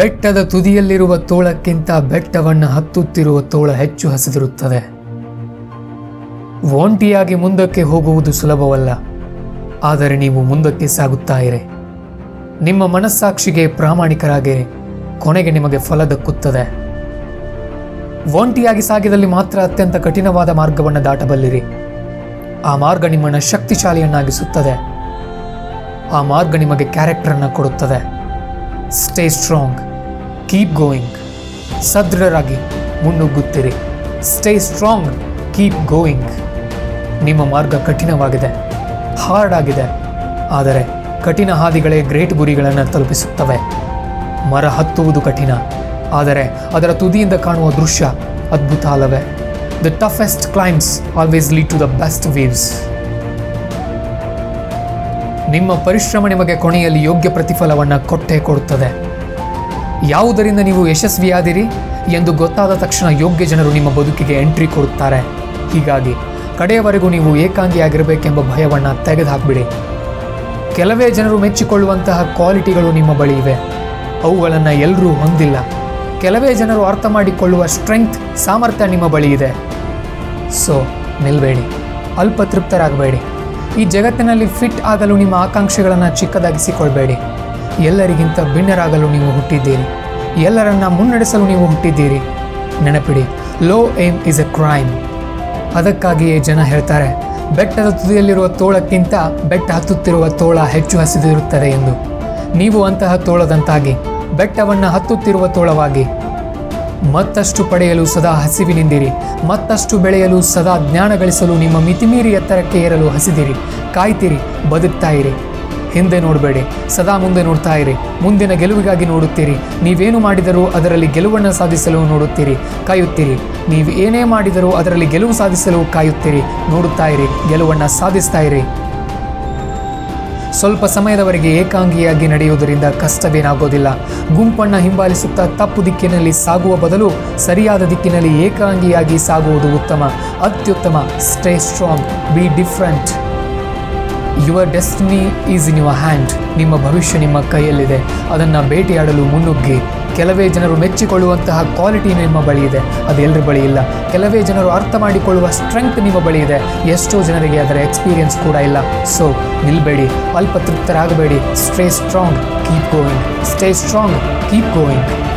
ಬೆಟ್ಟದ ತುದಿಯಲ್ಲಿರುವ ತೋಳಕ್ಕಿಂತ ಬೆಟ್ಟವನ್ನು ಹತ್ತುತ್ತಿರುವ ತೋಳ ಹೆಚ್ಚು ಹಸಿದಿರುತ್ತದೆ. ಒಂಟಿಯಾಗಿ ಮುಂದಕ್ಕೆ ಹೋಗುವುದು ಸುಲಭವಲ್ಲ. ಆದರೆ ನೀವು ಮುಂದಕ್ಕೆ ಸಾಗುತ್ತಾ ಇರಿ ನಿಮ್ಮ ಮನಸ್ಸಾಕ್ಷಿಗೆ ಪ್ರಾಮಾಣಿಕರಾಗಿರಿ ಕೊನೆಗೆ ನಿಮಗೆ ಫಲ ದಕ್ಕುತ್ತದೆ. ಒಂಟಿಯಾಗಿ ಸಾಗಿದಲ್ಲಿ ಮಾತ್ರ ಅತ್ಯಂತ ಕಠಿಣವಾದ ಮಾರ್ಗವನ್ನು ದಾಟಬಲ್ಲಿರಿ. ಆ ಮಾರ್ಗ ನಿಮ್ಮನ್ನು ಶಕ್ತಿಶಾಲಿಯನ್ನಾಗಿಸುತ್ತದೆ. ಆ ಮಾರ್ಗ ನಿಮಗೆ ಕ್ಯಾರೆಕ್ಟರನ್ನು ಕೊಡುತ್ತದೆ. ಸ್ಟೇ ಸ್ಟ್ರಾಂಗ್ ಕೀಪ್ ಗೋಯಿಂಗ್ ಸದೃಢರಾಗಿ ಮುನ್ನುಗ್ಗುತ್ತಿರಿ. ಸ್ಟೇ ಸ್ಟ್ರಾಂಗ್ ಕೀಪ್ ಗೋಯಿಂಗ್ ನಿಮ್ಮ ಮಾರ್ಗ ಕಠಿಣವಾಗಿದೆ. ಹಾರ್ಡ್ ಆಗಿದೆ. ಆದರೆ ಕಠಿಣ ಹಾದಿಗಳೇ ಗ್ರೇಟ್ ಗುರಿಗಳನ್ನು ತಲುಪಿಸುತ್ತವೆ. ಮರ ಹತ್ತುವುದು ಕಠಿಣ. ಆದರೆ ಅದರ ತುದಿಯಿಂದ ಕಾಣುವ ದೃಶ್ಯ ಅದ್ಭುತ ಅಲ್ಲವೇ? The toughest climbs always lead to the best waves ನಿಮ್ಮ ಪರಿಶ್ರಮ ನಿಮಗೆ ಕೊನೆಯಲ್ಲಿ ಯೋಗ್ಯ ಪ್ರತಿಫಲವನ್ನು ಕೊಟ್ಟೇ ಕೊಡುತ್ತದೆ. ಯಾವುದರಿಂದ ನೀವು ಯಶಸ್ವಿಯಾದಿರಿ ಎಂದು ಗೊತ್ತಾದ ತಕ್ಷಣ ಯೋಗ್ಯ ಜನರು ನಿಮ್ಮ ಬದುಕಿಗೆ ಎಂಟ್ರಿ ಕೊಡುತ್ತಾರೆ. ಹೀಗಾಗಿ ಕಡೆಯವರೆಗೂ ನೀವು ಏಕಾಂಗಿಯಾಗಿರಬೇಕೆಂಬ ಭಯವನ್ನು ತೆಗೆದುಹಾಕ್ಬಿಡಿ. ಕೆಲವೇ ಜನರು ಮೆಚ್ಚಿಕೊಳ್ಳುವಂತಹ ಕ್ವಾಲಿಟಿಗಳು ನಿಮ್ಮ ಬಳಿ ಇವೆ. ಅವುಗಳನ್ನು ಎಲ್ಲರೂ ಹೊಂದಿಲ್ಲ. ಕೆಲವೇ ಜನರು ಅರ್ಥ ಮಾಡಿಕೊಳ್ಳುವ ಸ್ಟ್ರೆಂಗ್ತ್, ಸಾಮರ್ಥ್ಯ ನಿಮ್ಮ ಬಳಿ ಇದೆ. ಸೊ, ನಿಲ್ಬೇಡಿ. ಅಲ್ಪತೃಪ್ತರಾಗಬೇಡಿ ಈ ಜಗತ್ತಿನಲ್ಲಿ ಫಿಟ್ ಆಗಲು ನಿಮ್ಮ ಆಕಾಂಕ್ಷೆಗಳನ್ನು ಚಿಕ್ಕದಾಗಿಸಿಕೊಳ್ಬೇಡಿ. ಎಲ್ಲರಿಗಿಂತ ಭಿನ್ನರಾಗಲು ನೀವು ಹುಟ್ಟಿದ್ದೀರಿ. ಎಲ್ಲರನ್ನ ಮುನ್ನಡೆಸಲು ನೀವು ಹುಟ್ಟಿದ್ದೀರಿ. ನೆನಪಿಡಿ low aim is a crime ಅದಕ್ಕಾಗಿಯೇ ಜನ ಹೇಳ್ತಾರೆ, ಬೆಟ್ಟದ ತುದಿಯಲ್ಲಿರುವ ತೋಳಕ್ಕಿಂತ ಬೆಟ್ಟ ಹತ್ತುತ್ತಿರುವ ತೋಳ ಹೆಚ್ಚು ಹಸಿದಿರುತ್ತದೆ ಎಂದು. ನೀವು ಅಂತಹ ತೋಳದಂತಾಗಿ, ಬೆಟ್ಟವನ್ನು ಹತ್ತುತ್ತಿರುವ ತೋಳವಾಗಿ. ಮತ್ತಷ್ಟು ಪಡೆಯಲು ಸದಾ ಹಸಿವಿನಿಂದಿರಿ, ಮತ್ತಷ್ಟು ಬೆಳೆಯಲು ಸದಾ ಜ್ಞಾನ ಗಳಿಸಲು ನಿಮ್ಮ ಮಿತಿಮೀರಿ ಎತ್ತರಕ್ಕೆ ಏರಲು ಹಸಿದಿರಿ, ಕಾಯ್ತಿರಿ, ಬದುಕ್ತಾ ಇರಿ. ಹಿಂದೆ ನೋಡಬೇಡಿ, ಸದಾ ಮುಂದೆ ನೋಡ್ತಾ ಇರಿ, ಮುಂದಿನ ಗೆಲುವಿಗಾಗಿ ನೋಡುತ್ತೀರಿ. ನೀವೇನು ಮಾಡಿದರೂ ಅದರಲ್ಲಿ ಗೆಲುವನ್ನು ಸಾಧಿಸಲು ನೋಡುತ್ತೀರಿ, ಕಾಯುತ್ತೀರಿ. ನೀವು ಏನೇ ಮಾಡಿದರೂ ಅದರಲ್ಲಿ ಗೆಲುವು ಸಾಧಿಸಲು ಕಾಯುತ್ತೀರಿ, ನೋಡುತ್ತಾ ಇರಿ, ಗೆಲುವನ್ನು ಸಾಧಿಸ್ತಾ ಇರಿ. ಸ್ವಲ್ಪ ಸಮಯದವರೆಗೆ ಏಕಾಂಗಿಯಾಗಿ ನಡೆಯುವುದರಿಂದ ಕಷ್ಟವೇನಾಗೋದಿಲ್ಲ. ಗುಂಪನ್ನು ಹಿಂಬಾಲಿಸುತ್ತಾ ತಪ್ಪು ದಿಕ್ಕಿನಲ್ಲಿ ಸಾಗುವ ಬದಲು ಸರಿಯಾದ ದಿಕ್ಕಿನಲ್ಲಿ ಏಕಾಂಗಿಯಾಗಿ ಸಾಗುವುದು ಉತ್ತಮ, ಅತ್ಯುತ್ತಮ stay strong be different your destiny is in your hand ನಿಮ್ಮ ಭವಿಷ್ಯ ನಿಮ್ಮ ಕೈಯಲ್ಲಿದೆ. ಅದನ್ನು ಭೇಟಿಯಾಡಲು ಮುನ್ನುಗ್ಗಿ. ಕೆಲವೇ ಜನರು ಮೆಚ್ಚಿಕೊಳ್ಳುವಂತಹ ಕ್ವಾಲಿಟಿ ನಿಮ್ಮ ಬಳಿ ಇದೆ. ಅದು ಎಲ್ಲರ ಬಳಿ ಇಲ್ಲ. ಕೆಲವೇ ಜನರು ಅರ್ಥ ಮಾಡಿಕೊಳ್ಳುವ ಸ್ಟ್ರೆಂಗ್ತ್ ನಿಮ್ಮ ಬಳಿ ಇದೆ. ಎಷ್ಟೋ ಜನರಿಗೆ ಅದರ ಎಕ್ಸ್ಪೀರಿಯನ್ಸ್ ಕೂಡ ಇಲ್ಲ. ಸೊ ನಿಲ್ಬೇಡಿ. ಅಲ್ಪತೃಪ್ತರಾಗಬೇಡಿ. Stay strong keep going stay strong keep going